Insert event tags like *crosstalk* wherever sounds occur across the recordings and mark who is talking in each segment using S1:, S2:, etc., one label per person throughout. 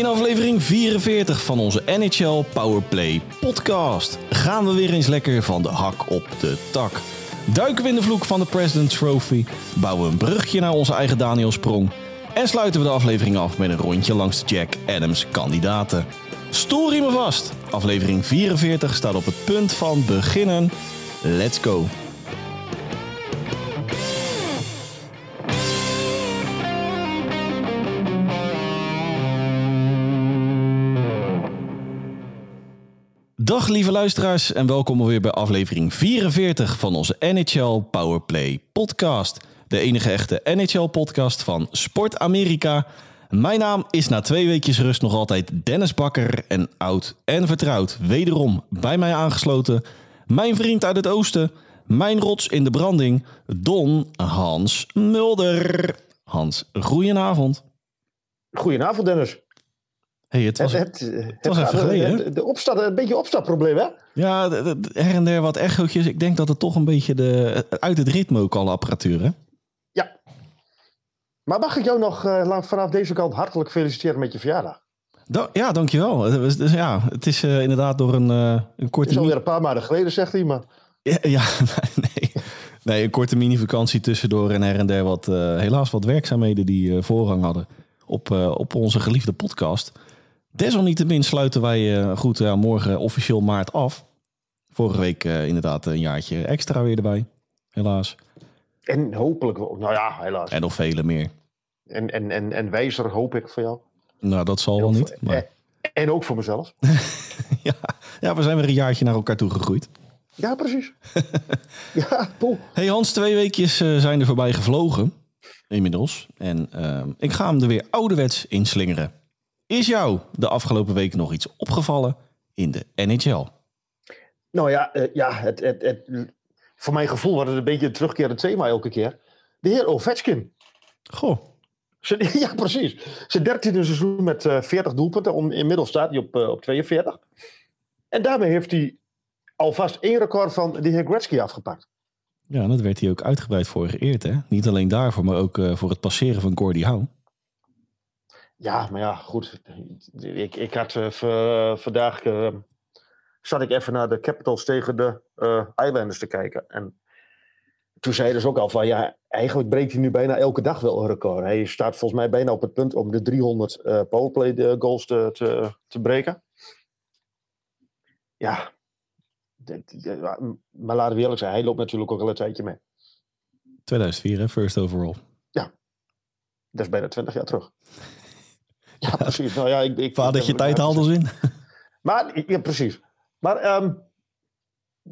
S1: In aflevering 44 van onze NHL Powerplay podcast gaan we weer eens lekker van de hak op de tak. Duiken we in de vloek van de President's Trophy, bouwen we een brugje naar onze eigen Daniel Sprong en sluiten we de aflevering af met een rondje langs de Jack Adams kandidaten. Stoel me vast. Aflevering 44 staat op het punt van beginnen. Let's go. Lieve luisteraars en welkom weer bij aflevering 44 van onze NHL Powerplay podcast. De enige echte NHL podcast van Sport Amerika. Mijn naam is na twee weekjes rust nog altijd Dennis Bakker en oud en vertrouwd wederom bij mij aangesloten. Mijn vriend uit het oosten, mijn rots in de branding, Don Hans Mulder. Hans, goedenavond.
S2: Goedenavond Dennis.
S1: Hey, het was, het, het, was even geleden.
S2: De, opstap, een beetje opstapprobleem, hè?
S1: Ja, de, her en der wat echootjes. Ik denk dat het toch een beetje de, uit het ritme ook al apparatuur, hè?
S2: Ja. Maar mag ik jou nog uh, vanaf deze kant hartelijk feliciteren met je verjaardag?
S1: Da ja, dankjewel. Dus, dus, ja, het is uh, inderdaad door een, uh, een korte...
S2: Het is alweer een paar maanden geleden, zegt hij, maar...
S1: Ja, *laughs* ja *laughs* nee. nee, een korte mini-vakantie tussendoor en her en der wat... helaas wat werkzaamheden die voorrang hadden op, op onze geliefde podcast... Desalniettemin sluiten wij uh, goed morgen officieel maart af. Vorige week uh, inderdaad een jaartje extra weer erbij. Helaas.
S2: En hopelijk, nou ja, helaas.
S1: En nog vele meer.
S2: En, en, en, en wijzer hoop ik voor jou.
S1: Nou, dat zal wel niet. Maar...
S2: En ook voor mezelf. *laughs*
S1: ja, ja, we zijn weer een jaartje naar elkaar toe gegroeid.
S2: Ja, precies. *laughs* ja, cool.
S1: Hey Hans, twee weekjes uh, zijn er voorbij gevlogen. Inmiddels. En ik ga hem er weer ouderwets inslingeren. Is jou de afgelopen week nog iets opgevallen in de NHL?
S2: Nou ja, uh, ja het, het, het, voor mijn gevoel was het een beetje een terugkerend thema elke keer. De heer Ovechkin.
S1: Goh. *laughs*
S2: Ja, precies. Zijn dertiende seizoen met uh, 40 doelpunten. Om, inmiddels staat hij op, uh, op 42. En daarmee heeft hij alvast één record van de heer Gretzky afgepakt.
S1: Ja, dat werd hij ook uitgebreid voor geëerd. Hè? Niet alleen daarvoor, maar ook voor het passeren van Gordie Howe.
S2: Ja, maar ja, goed. Ik, ik had uh, vandaag. Uh, zat ik even naar de Capitals tegen de uh, Islanders te kijken. En toen zeiden ze ook al van ja, eigenlijk breekt hij nu bijna elke dag wel een record. Hij staat volgens mij bijna op het punt om de 300 uh, powerplay goals te, te, te breken. Ja, maar laten we eerlijk zijn, hij loopt natuurlijk ook al een tijdje mee.
S1: 2004, hè? First overall.
S2: Ja, dat is bijna 20 jaar terug. *laughs* Ja, precies. Nou, ja, ik, ik,
S1: haalt ons in.
S2: Maar, ja, precies. Maar um,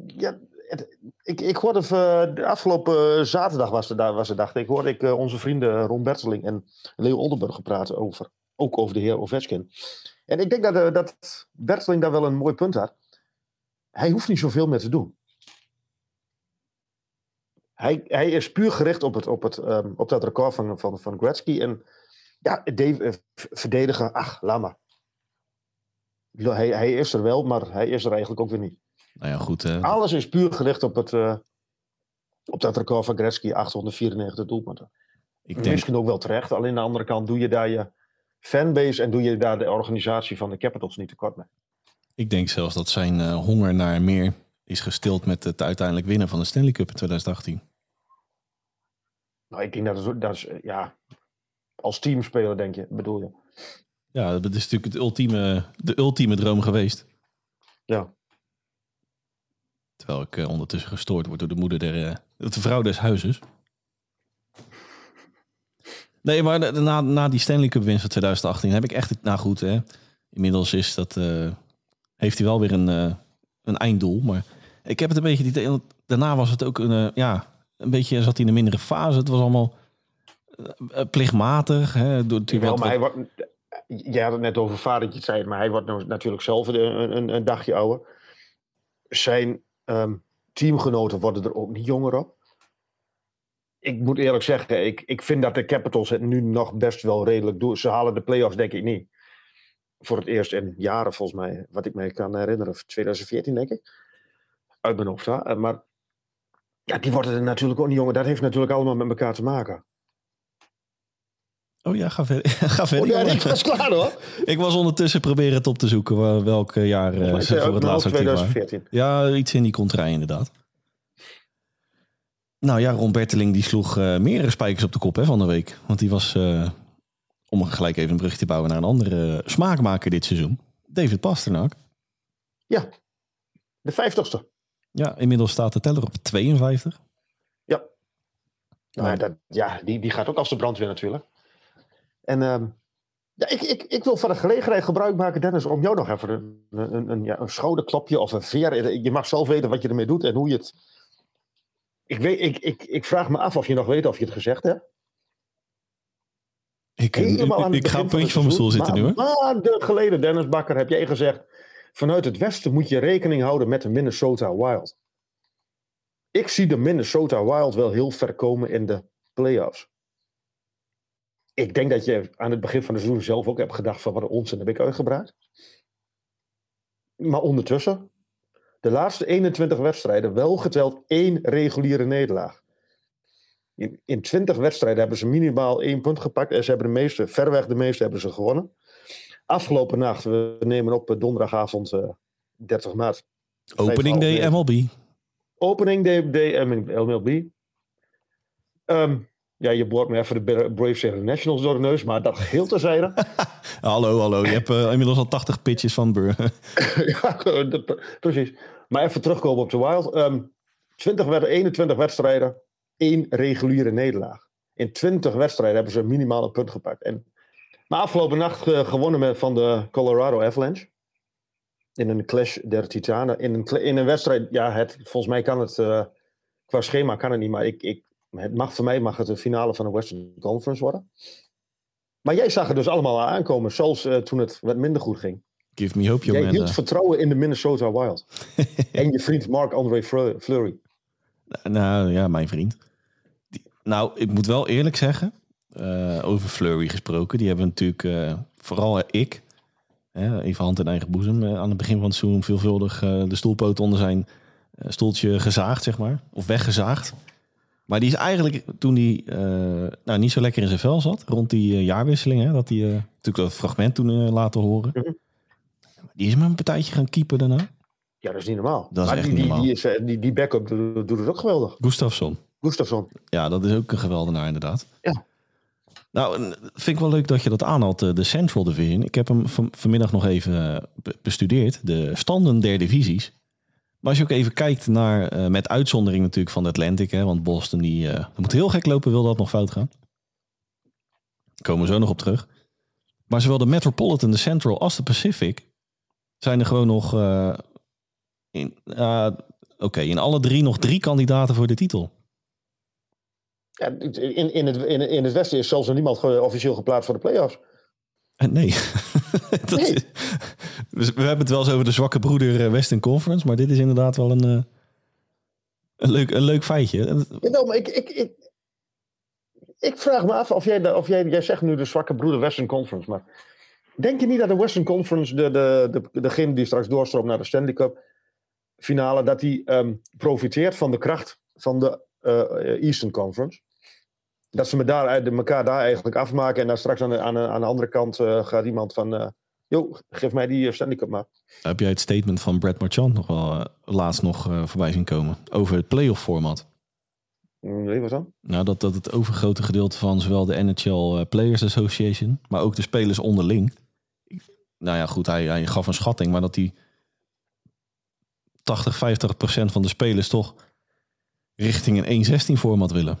S2: ja, het, ik, ik hoorde uh, de afgelopen zaterdag was het, was het dacht ik, hoorde ik uh, onze vrienden Ron Berteling en Leo Oldenburg praten over, ook over de heer Ovechkin. En ik denk dat, uh, dat Berteling daar wel een mooi punt had. Hij hoeft niet zoveel meer te doen. Hij, hij is puur gericht op, het, op, het, um, op dat record van, van, van Gretzky en ja, Dave, verdedigen, ach, laat maar. Hij, hij is er wel, maar hij is er eigenlijk ook weer niet.
S1: Nou ja, goed. Uh...
S2: Alles is puur gericht op, het, uh, op dat record van Gretzky, 894 doelpunten. Ik denk... Misschien ook wel terecht. Alleen aan de andere kant doe je daar je fanbase en doe je daar de organisatie van de Capitals niet tekort mee.
S1: Ik denk zelfs dat zijn uh, honger naar meer is gestild met het uiteindelijk winnen van de Stanley Cup in 2018.
S2: Nou, ik denk dat dat is ja, als teamspeler, denk je, bedoel je?
S1: Ja, dat is natuurlijk het ultieme, de ultieme droom geweest.
S2: Ja.
S1: Terwijl ik uh, ondertussen gestoord word door de moeder der, uh, de vrouw des huizes. Nee, maar na, na die Stanley Cup winst van 2018 heb ik echt, nou goed, hè. Inmiddels is dat, uh, heeft hij wel weer een, een einddoel. Maar ik heb het een beetje, die, daarna was het ook een, ja, een beetje, zat hij in een mindere fase. Het was allemaal plichtmatig. Hè,
S2: maar hij wordt, jij had het net over vadertje zei, maar hij wordt nou natuurlijk zelf een, een, een dagje ouder. Zijn um, teamgenoten worden er ook niet jonger op. Ik moet eerlijk zeggen, ik, ik vind dat de Capitals het nu nog best wel redelijk doen. Ze halen de playoffs denk ik niet. Voor het eerst in jaren volgens mij, wat ik me kan herinneren. 2014 denk ik. Uit mijn hoofd. Hè? Maar ja, die worden er natuurlijk ook niet jonger. Dat heeft natuurlijk allemaal met elkaar te maken.
S1: Oh ja, ga verder. *laughs* ga verder.
S2: Oh, ja, ik was klaar hoor. *laughs*
S1: ik was ondertussen proberen het op te zoeken wel- welk eh, jaar eh, ze
S2: ik,
S1: voor
S2: uh,
S1: het laatst waren.
S2: 2014.
S1: Ja, iets in die contrai inderdaad. Nou ja, Ron Berteling die sloeg eh, meerdere spijkers op de kop hè, van de week. Want die was, eh, om gelijk even een brug te bouwen naar een andere smaakmaker dit seizoen. David Pasternak.
S2: Ja, de vijftigste.
S1: Ja, inmiddels staat de teller op 52.
S2: Ja. Nou,
S1: Ja.
S2: ja, dat, ja die, die gaat ook als de brandweer natuurlijk. En ehm, ja, ik, ik, ik wil van de gelegenheid gebruik maken, Dennis, om jou nog even een, een, een, ja, een schouderklopje of een veer. Je mag zelf weten wat je ermee doet en hoe je het. Ik, weet, ik, ik, ik vraag me af of je nog weet of je het gezegd hebt.
S1: Ik,
S2: Helemaal aan
S1: ik, ga een puntje van mijn stoel zitten nu hoor.
S2: seizoen. Maanden geleden, Dennis Bakker, heb jij gezegd... vanuit het westen moet je rekening houden met de Minnesota Wild. Ik zie de Minnesota Wild wel heel ver komen in de playoffs. Ik denk dat je aan het begin van het seizoen zelf ook hebt gedacht van wat een onzin heb ik uitgebracht. Maar ondertussen, de laatste 21 wedstrijden, wel geteld één reguliere nederlaag. In, in 20 wedstrijden hebben ze minimaal één punt gepakt. En ze hebben de meeste, verreweg de meeste, hebben ze gewonnen. Afgelopen nacht, we nemen op eh, donderdagavond eh 30 maart.
S1: Opening day. MLB.
S2: Opening day, day MLB. Ehm, ja, je boort me even de Bra- Braves tegen de Nationals door de neus, maar dat geheel terzijde. *laughs*
S1: Hallo, hallo. Je hebt eh, inmiddels al 80 pitches van Burr. *laughs*
S2: ja, dat- precies. Maar even terugkomen op de Wild. Ehm 20 wed- 21 wedstrijden, één reguliere nederlaag. In 20 wedstrijden hebben ze minimaal een punt gepakt. En, maar afgelopen nacht eh, gewonnen met, van de Colorado Avalanche. In een clash der titanen. In een, in een wedstrijd, ja, het, volgens mij kan het, eh, qua schema kan het niet, maar ik, ik, het mag, voor mij mag het de finale van de Western Conference worden. Maar jij zag het dus allemaal aankomen, zelfs eh, toen het wat minder goed ging.
S1: Give me hope,
S2: Jij hield vertrouwen in de Minnesota Wild. *laughs* en je vriend Marc-André Fleu- Fleury.
S1: Nou ja, mijn vriend. Die- nou, ik moet wel eerlijk zeggen, eh, over Flurry gesproken. Die hebben natuurlijk, eh, vooral ik, hè, even hand in eigen boezem, eh, aan het begin van het seizoen veelvuldig eh, de stoelpoot onder zijn eh, stoeltje gezaagd, zeg maar. Of weggezaagd. Maar die is eigenlijk, toen hij eh, nou, niet zo lekker in zijn vel zat, rond die eh, jaarwisseling, hè, dat hij eh, natuurlijk dat fragment toen laten horen.
S2: Mhm.
S1: Die is maar een partijtje gaan keepen daarna.
S2: Ja, dat is niet normaal.
S1: Dat is echt
S2: die,
S1: normaal.
S2: Die, is, die, die backup doet, doet het ook geweldig.
S1: Gustafsson.
S2: Gustafsson.
S1: Ja, dat is ook een geweldenaar inderdaad.
S2: Ja.
S1: Nou, vind ik wel leuk dat je dat aanhaalt, de Central Division. Ik heb hem van, vanmiddag nog even be- bestudeerd, de standen der divisies. Maar als je ook even kijkt naar, eh, met uitzondering natuurlijk van de Atlantic, hè, want Boston die, eh, dat moet heel gek lopen, wil dat nog fout gaan. Komen we zo nog op terug. Maar zowel de Metropolitan, de Central als de Pacific zijn er gewoon nog, eh, in, oké, in alle drie nog drie kandidaten voor de titel.
S2: Ja, in, in, het, in, in het Westen is zelfs nog niemand officieel geplaatst voor de playoffs.
S1: Nee. *laughs* *laughs* dat,
S2: Nee.
S1: We, we hebben het wel eens over de zwakke broeder eh, Western Conference, maar dit is inderdaad wel een, eh, een, leuk, een leuk feitje.
S2: Maar ik, ik, ik, ik vraag me af of jij, of jij, jij zegt nu de zwakke broeder Western Conference, maar denk je niet dat de Western Conference, de, de, de, degene die straks doorstroomt naar de Stanley Cup finale, dat die ehm, profiteert van de kracht van de eh, Eastern Conference? Dat ze me daar, uit- elkaar daar eigenlijk afmaken en dan straks aan de, aan de, aan de andere kant eh, gaat iemand van, eh joh, geef mij die eh, Stanley Cup maar.
S1: heb jij het statement van Brad Marchand nog wel eh, laatst nog eh, voorbij zien komen over het playoff format?
S2: Mm, Nee, wat dan?
S1: Nou, dat, dat het overgrote gedeelte van zowel de NHL eh, Players Association, maar ook de spelers onderling. Nou ja, goed, hij, hij gaf een schatting, maar dat die 80, 50 procent van de spelers toch richting een 1-16 format willen.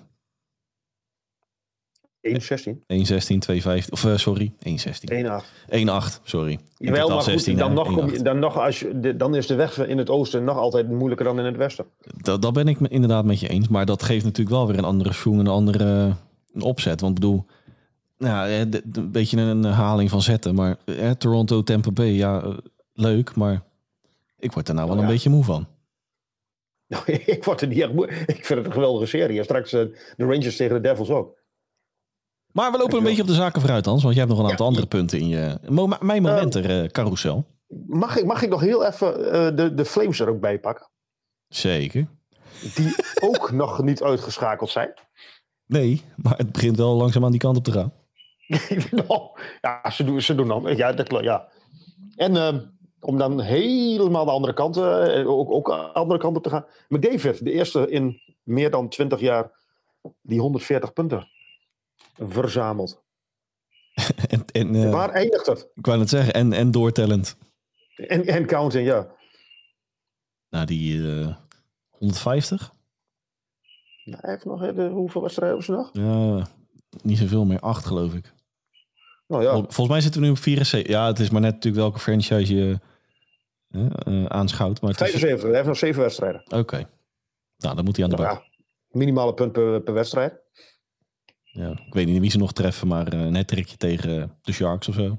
S2: 1-16,
S1: 1-16, 2-15, of eh, sorry, 1-16.
S2: 1-8.
S1: 1-8, sorry.
S2: Jawel, maar goed,
S1: 16,
S2: dan,
S1: hè,
S2: nog kom je,
S1: 1-8.
S2: dan, nog als je, de- dan is de weg in het oosten nog altijd moeilijker dan in het westen.
S1: Dat, dat ben ik inderdaad met je eens. Maar dat geeft natuurlijk wel weer een andere schoen, een andere eh, een opzet. Want ik bedoel, nou, de- een beetje een herhaling van zetten. Maar eh, Toronto, Tampa Bay, ja, eh, leuk. Maar ik word er nou wel
S2: Nou
S1: een beetje moe van.
S2: Nou, *laughs* ik word er niet echt moe. Ik vind het een geweldige serie. En straks eh, de Rangers tegen de Devils ook.
S1: Maar we lopen een beetje op de zaken vooruit, Hans. Want jij hebt nog een aantal andere punten in je... Mijn momenten, eh, carousel.
S2: Mag ik, mag ik nog heel even eh, de, de Flames er ook bij pakken?
S1: Zeker.
S2: Die *laughs* ook nog niet uitgeschakeld zijn.
S1: Nee, maar het begint wel langzaam aan die kant op te gaan.
S2: nou, *laughs* ja, ze doen, ze doen dan. Ja, dat klopt, ja. En ehm, om dan helemaal de andere kant, eh, ook, ook de andere kant op te gaan. McDavid, de eerste in meer dan 20 jaar die 140 punten verzamelt. *laughs*
S1: En, en, eh,
S2: Waar eindigt het?
S1: ik wou net zeggen, en, en doortellend.
S2: En, en counting, ja.
S1: Nou, die eh 150?
S2: Nou, hij heeft nog, eh, de, hoeveel wedstrijden hebben ze nog?
S1: Ja, niet zoveel meer. Acht, geloof ik.
S2: Nou ja,
S1: Vol- Volgens mij zitten we nu op 74. Ja, het is maar net natuurlijk welke franchise je eh, eh, aanschouwt. Maar het is...
S2: 75. Hij heeft nog zeven wedstrijden.
S1: Oké. Nou, dan moet hij aan de
S2: Nou,
S1: bak.
S2: ja, minimale punt per, per wedstrijd.
S1: Ja, ik weet niet wie ze nog treffen, maar eh, een trekje tegen de Sharks of zo.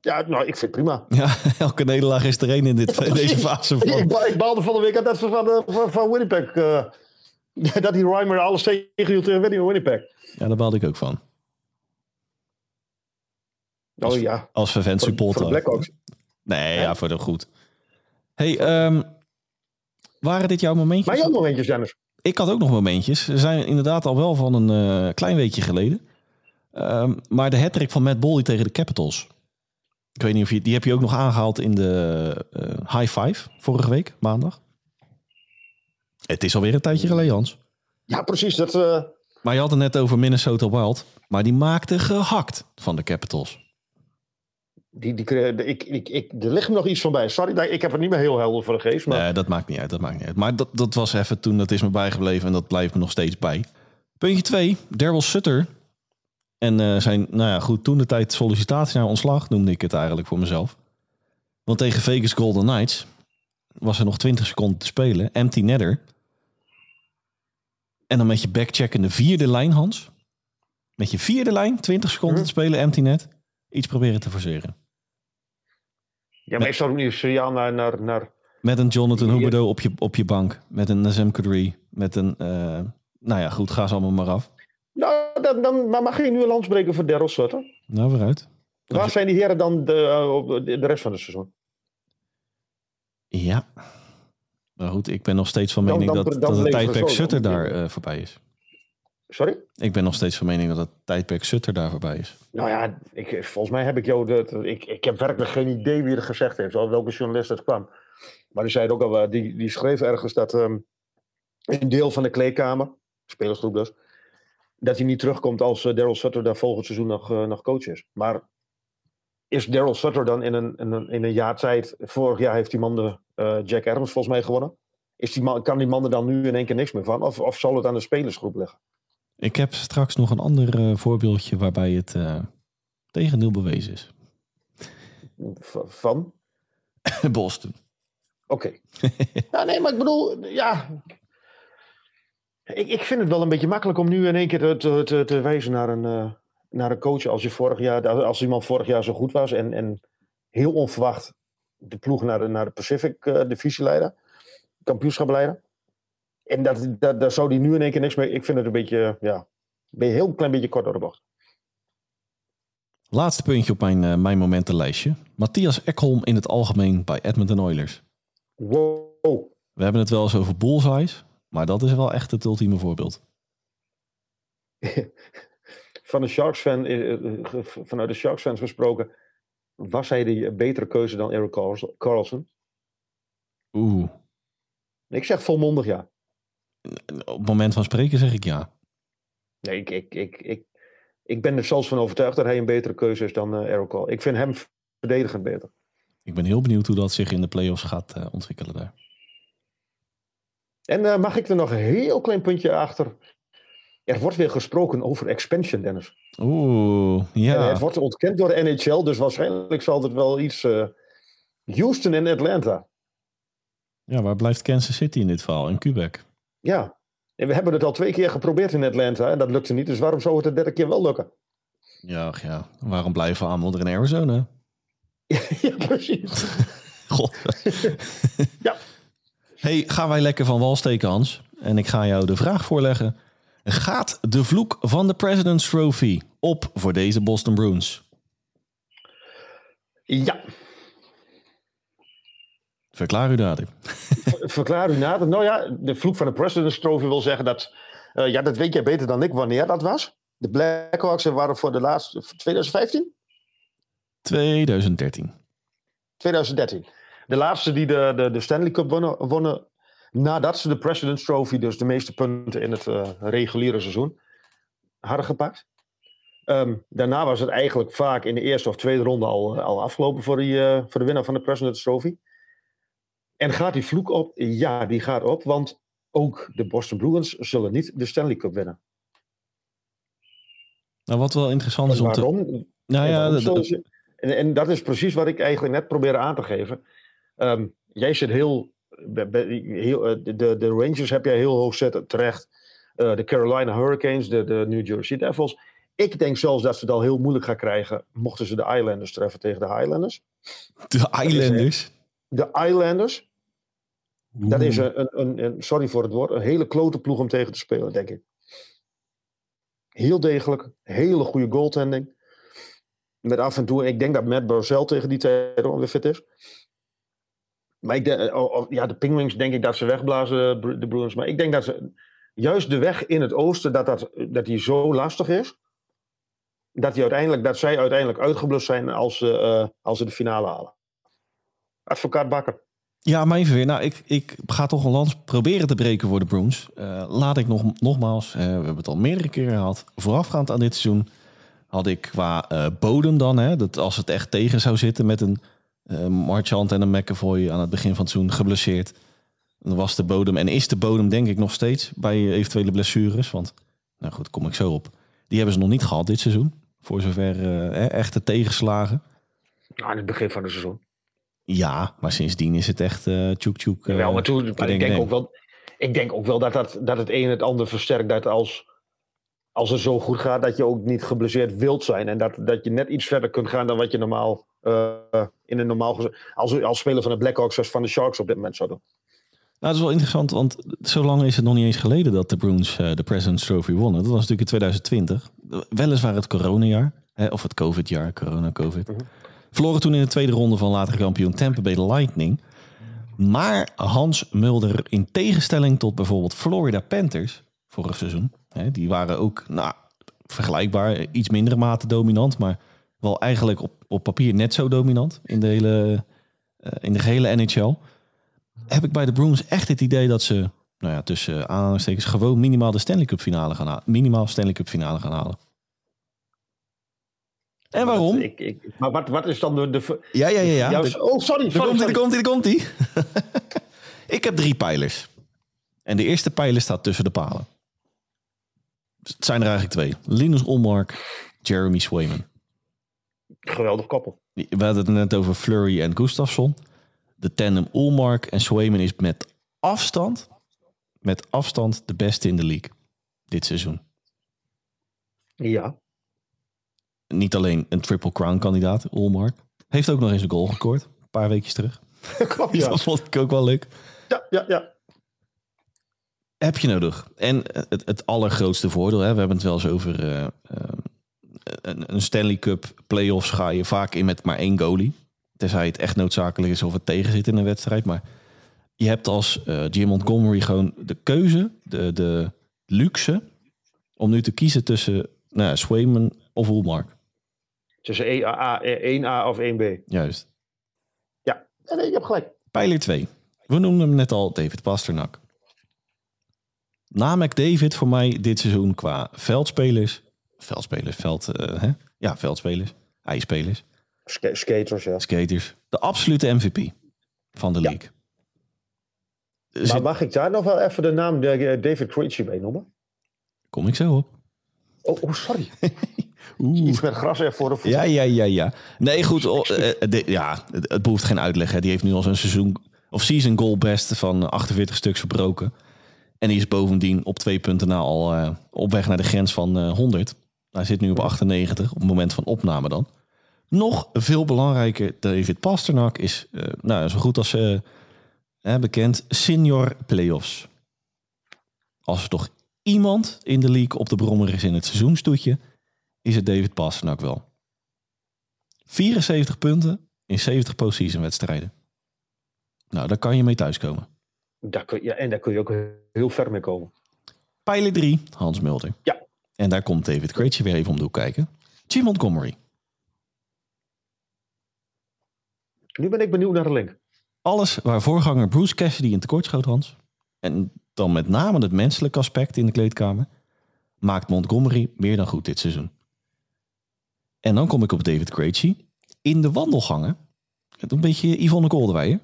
S2: Ja, nou, ik vind het prima.
S1: Ja, *laughs* elke nederlaag is er één in dit, deze fase
S2: Ik,
S1: van.
S2: ba- ik baalde van de week uit van, van, van, van Winnipeg. eh, *laughs* dat die Reimer alles tegenhield in Winnipeg.
S1: Ja, daar baalde ik ook van.
S2: Oh ja,
S1: Als vervent supporter.
S2: voor de Blackhawks.
S1: Nee, ja, voor de goed. hey, ehm, waren dit jouw momentjes?
S2: Maar jouw momentjes, Dennis.
S1: Ik had ook nog momentjes. Ze zijn inderdaad al wel van een eh, klein weekje geleden. Ehm, maar de hattrick van Matt Boldy tegen de Capitals. Ik weet niet of je... Die heb je ook nog aangehaald in de eh, high five vorige week, maandag. Het is alweer een tijdje geleden, Hans.
S2: Ja, precies. Dat, eh,
S1: Maar je had het net over Minnesota Wild. Maar die maakte gehakt van de Capitals.
S2: Die, die, ik, ik, ik, er ligt me nog iets van bij. Sorry, ik heb het niet meer heel helder voor de geest. Maar
S1: Nee, dat maakt niet uit. Dat maakt niet uit. Maar dat, dat was even toen, dat is me bijgebleven en dat blijft me nog steeds bij. Puntje 2, Daryl Sutter. En eh, zijn, nou ja, goed, toen de tijd sollicitatie naar ontslag noemde ik het eigenlijk voor mezelf. Want tegen Vegas Golden Knights was er nog 20 seconden te spelen. Empty netter. En dan met je backcheck in de vierde lijn, Hans. Met je vierde lijn, 20 seconden te spelen, empty net. Iets proberen te forceren.
S2: Ja, maar ik zou ook niet naar, naar, naar...
S1: Met een Jonathan. Huberdeau op je, op je bank. Met een Nazem Kadri. Met een... eh, nou ja, goed, ga ze allemaal maar af.
S2: Nou, dan, dan, maar mag je nu een lans breken voor Daryl Sutter?
S1: Nou, vooruit.
S2: Waar zijn die heren dan de, eh, de, de rest van het seizoen?
S1: Ja. Maar goed, ik ben nog steeds van mening
S2: dan-
S1: dat,
S2: dan
S1: dat het
S2: we
S1: tijdperk Sutter daar eh, voorbij is.
S2: Sorry?
S1: Ik ben nog steeds van mening dat het tijdperk Sutter daar voorbij is.
S2: Nou ja, ik, volgens mij heb ik jou... De- ik, ik heb werkelijk geen idee wie er gezegd heeft. Of welke journalist het kwam. Maar die zei het ook al. Die, die schreef ergens dat ehm, een deel van de kleedkamer... Spelersgroep dus... Dat hij niet terugkomt als eh, Daryl Sutter daar volgend seizoen nog, eh, nog coach is. Maar is Daryl Sutter dan in een, in, een, in een jaar tijd... Vorig jaar heeft die man de eh, Jack Adams volgens mij gewonnen. Is die man, kan die man er dan nu in één keer niks meer van? Of, of zal het aan de spelersgroep liggen?
S1: Ik heb straks nog een ander eh, voorbeeldje waarbij het eh tegendeel bewezen is.
S2: Van? *laughs*
S1: Boston.
S2: Oké. *laughs* ja, nee, maar ik bedoel, ja. Ik, ik vind het wel een beetje makkelijk om nu in één keer te, te, te, wijzen naar een, eh, naar een coach. Als, je vorig jaar, als iemand vorig jaar zo goed was en, en heel onverwacht de ploeg naar de, naar de Pacific divisie leiden, kampioenschap leiden. En dat, dat, daar zou die nu in één keer niks mee. Ik vind het een beetje, ja, ben je heel klein beetje kort door de bocht.
S1: Laatste puntje op mijn, eh, mijn momentenlijstje. Matthias Ekholm in het algemeen bij Edmonton Oilers.
S2: Wow.
S1: We hebben het wel eens over bullseyes, maar dat is wel echt het ultieme voorbeeld. *laughs*
S2: Van de Sharks fan, eh, eh, vanuit de Sharks fans gesproken, was hij de betere keuze dan Eric Carls- Carlson?
S1: Oeh,
S2: Ik zeg volmondig ja.
S1: Op het moment van spreken zeg ik ja.
S2: Nee, ik, ik, ik, ik, ik ben er zelfs van overtuigd dat hij een betere keuze is dan eh Carlson. Ik vind hem verdedigend beter.
S1: Ik ben heel benieuwd hoe dat zich in de playoffs gaat eh, ontwikkelen daar.
S2: En eh, mag ik er nog een heel klein puntje achter? Er wordt weer gesproken over expansion, Dennis.
S1: Oeh,
S2: En
S1: ja.
S2: het wordt ontkend door de NHL, dus waarschijnlijk zal het wel iets... Houston en Atlanta.
S1: Ja, waar blijft Kansas City in dit verhaal? In Quebec.
S2: Ja. En we hebben het al twee keer geprobeerd in Atlanta en dat lukte niet. Dus waarom zou het de derde keer wel lukken?
S1: Ja, ach ja. Waarom blijven we aanmodderen in Arizona? *laughs*
S2: ja, precies. *laughs*
S1: God. *laughs*
S2: Ja.
S1: Hey, gaan wij lekker van wal steken, Hans? En ik ga jou de vraag voorleggen. Gaat de vloek van de President's Trophy op voor deze Boston Bruins?
S2: Ja,
S1: Verklaar u dader.
S2: verklaar u nader. Nou ja, de vloek van de President's Trophy wil zeggen dat... eh, ja, dat weet jij beter dan ik wanneer dat was. De Blackhawks waren voor de laatste... 2015?
S1: 2013.
S2: 2013. De laatste die de, de, de Stanley Cup wonnen, wonnen nadat ze de President's Trophy, dus de meeste punten in het uh, reguliere seizoen, hadden gepakt. Um, daarna was het eigenlijk vaak in de eerste of tweede ronde al, al afgelopen voor, die, uh, voor de winnaar van de President's Trophy. En gaat die vloek op? Ja, die gaat op, want ook de Boston Bruins zullen niet de Stanley Cup winnen.
S1: Nou, wat wel interessant is om
S2: waarom?
S1: te... Nou ja,
S2: en, en, dat is precies wat ik eigenlijk net probeer aan te geven. Um, jij zit heel, heel uh, de, de Rangers heb jij heel hoog zetten, terecht. Uh, de Carolina Hurricanes, de, de New Jersey Devils. Ik denk zelfs dat ze het al heel moeilijk gaan krijgen, mochten ze de Islanders treffen tegen de Highlanders.
S1: De Islanders?
S2: De Islanders. Dat is een, een, een, sorry voor het woord, een hele klote ploeg om tegen te spelen, denk ik. Heel degelijk, hele goede goaltending. Met af en toe, ik denk dat Matt Barzell tegen die tijd weer fit is. Maar ik denk, oh, oh, ja, de Penguins denk ik dat ze wegblazen, de Bruins. Maar ik denk dat ze, juist de weg in het oosten, dat, dat, dat die zo lastig is. Dat, die uiteindelijk, dat zij uiteindelijk uitgeblust zijn als, ze, uh, als ze de finale halen. Advocaat Bakker.
S1: Ja, maar even weer. Nou, ik, ik ga toch een lans proberen te breken voor de Bruins. Uh, laat ik nog, nogmaals, uh, we hebben het al meerdere keren gehad. Voorafgaand aan dit seizoen had ik qua uh, bodem dan, hè, dat als het echt tegen zou zitten met een Marchand en een McAvoy aan het begin van het seizoen geblesseerd. Dan was de bodem en is de bodem denk ik nog steeds bij eventuele blessures. Want, nou goed, kom ik zo op. Die hebben ze nog niet gehad dit seizoen. Voor zover echte tegenslagen.
S2: Nou, in het begin van het seizoen.
S1: Ja, maar sindsdien is het echt uh, tjoek tjoek.
S2: Uh, wel, maar toen, maar ik, denk ook wel, ik denk ook wel dat, dat, dat het een het ander versterkt. Dat als, als het zo goed gaat, dat je ook niet geblesseerd wilt zijn. En dat, dat je net iets verder kunt gaan dan wat je normaal uh, in een normaal als, als speler van de Blackhawks of van de Sharks op dit moment zou doen.
S1: Nou, dat is wel interessant, want zo lang is het nog niet eens geleden dat de Bruins de President's Trophy wonnen. Dat was natuurlijk in 2020. Weliswaar het coronajaar, hè, of het COVID-jaar, corona-COVID. Mm -hmm. Verloren toen in de tweede ronde van latere kampioen Tampa Bay Lightning. Maar Hans Mulder, in tegenstelling tot bijvoorbeeld Florida Panthers vorig seizoen, hè, die waren ook nou, vergelijkbaar, iets mindere mate dominant, maar wel eigenlijk op, op papier net zo dominant in de hele, uh, in de gehele NHL. Heb ik bij de Bruins echt het idee dat ze, nou ja, tussen aanhalingstekens, gewoon minimaal de Stanley Cup finale gaan halen. Minimaal Stanley Cup finale gaan halen. En waarom?
S2: Maar, ik, ik, maar wat, wat is dan de... de
S1: ja, ja, ja. ja.
S2: Oh, sorry.
S1: Daar komt hij, daar komt hij, daar komt hij. *laughs* ik heb drie pijlers. En de eerste pijler staat tussen de palen. Het zijn er eigenlijk twee. Linus Olmark, Jeremy Swayman.
S2: Geweldig koppel.
S1: We hadden het net over Flurry en Gustafsson. De tandem Olmark en Swayman is met afstand, met afstand de beste in de league dit seizoen.
S2: Ja
S1: niet alleen een Triple Crown kandidaat, Olmark. Heeft ook nog eens een goal gescoord. Een paar weekjes terug. *laughs*
S2: Klopt, ja.
S1: Dat vond ik ook wel leuk.
S2: Ja, ja, ja.
S1: Heb je nodig. En het, het allergrootste voordeel, hè, we hebben het wel eens over uh, uh, een, een Stanley Cup playoffs ga je vaak in met maar één goalie. Tenzij het echt noodzakelijk is of het tegen zit in een wedstrijd. Maar je hebt als uh, Jim Montgomery gewoon de keuze, de, de luxe, om nu te kiezen tussen nou, Swayman of Woolmark.
S2: Tussen 1A, 1A of 1B.
S1: Juist.
S2: Ja, nee, je hebt gelijk.
S1: Pijler 2. We noemden hem net al David Pasternak. Na McDavid voor mij dit seizoen qua veldspelers. Veldspelers, veld, uh, hè? Ja, veldspelers. IJspelers.
S2: Sk skaters, ja.
S1: Skaters. De absolute MVP van de league.
S2: Maar mag ik daar nog wel even de naam David Krejci bij noemen?
S1: Kom ik zo op.
S2: Oh, oh sorry. *laughs* Iets met gras ervoor. Of
S1: ja, ja, ja, ja. Nee, goed. Uh, ja, het, het behoeft geen uitleg. Hè. Die heeft nu al zijn seizoen of season goal best van 48 stuks verbroken. En die is bovendien op twee punten na al uh, op weg naar de grens van uh, 100. Hij zit nu op 98 op het moment van opname dan. Nog veel belangrijker, David Pasternak is uh, nou, zo goed als bekend senior playoffs. Als er toch iemand in de league op de brommer is in het seizoenstoetje, is het David Pasternak wel. 74 punten in 70 postseason wedstrijden. Nou, daar kan je mee thuiskomen.
S2: Daar kun, ja, en daar kun je ook heel ver mee komen.
S1: Pijler 3, Hans Mulder.
S2: Ja.
S1: En daar komt David Krejci weer even om de hoek kijken. Jim Montgomery.
S2: Nu ben ik benieuwd naar de link.
S1: Alles waar voorganger Bruce Cassidy in tekort schoot, Hans. En dan met name het menselijke aspect in de kleedkamer. Maakt Montgomery meer dan goed dit seizoen. En dan kom ik op David Krejci. In de wandelgangen. Een beetje Yvonne Kolderweijer.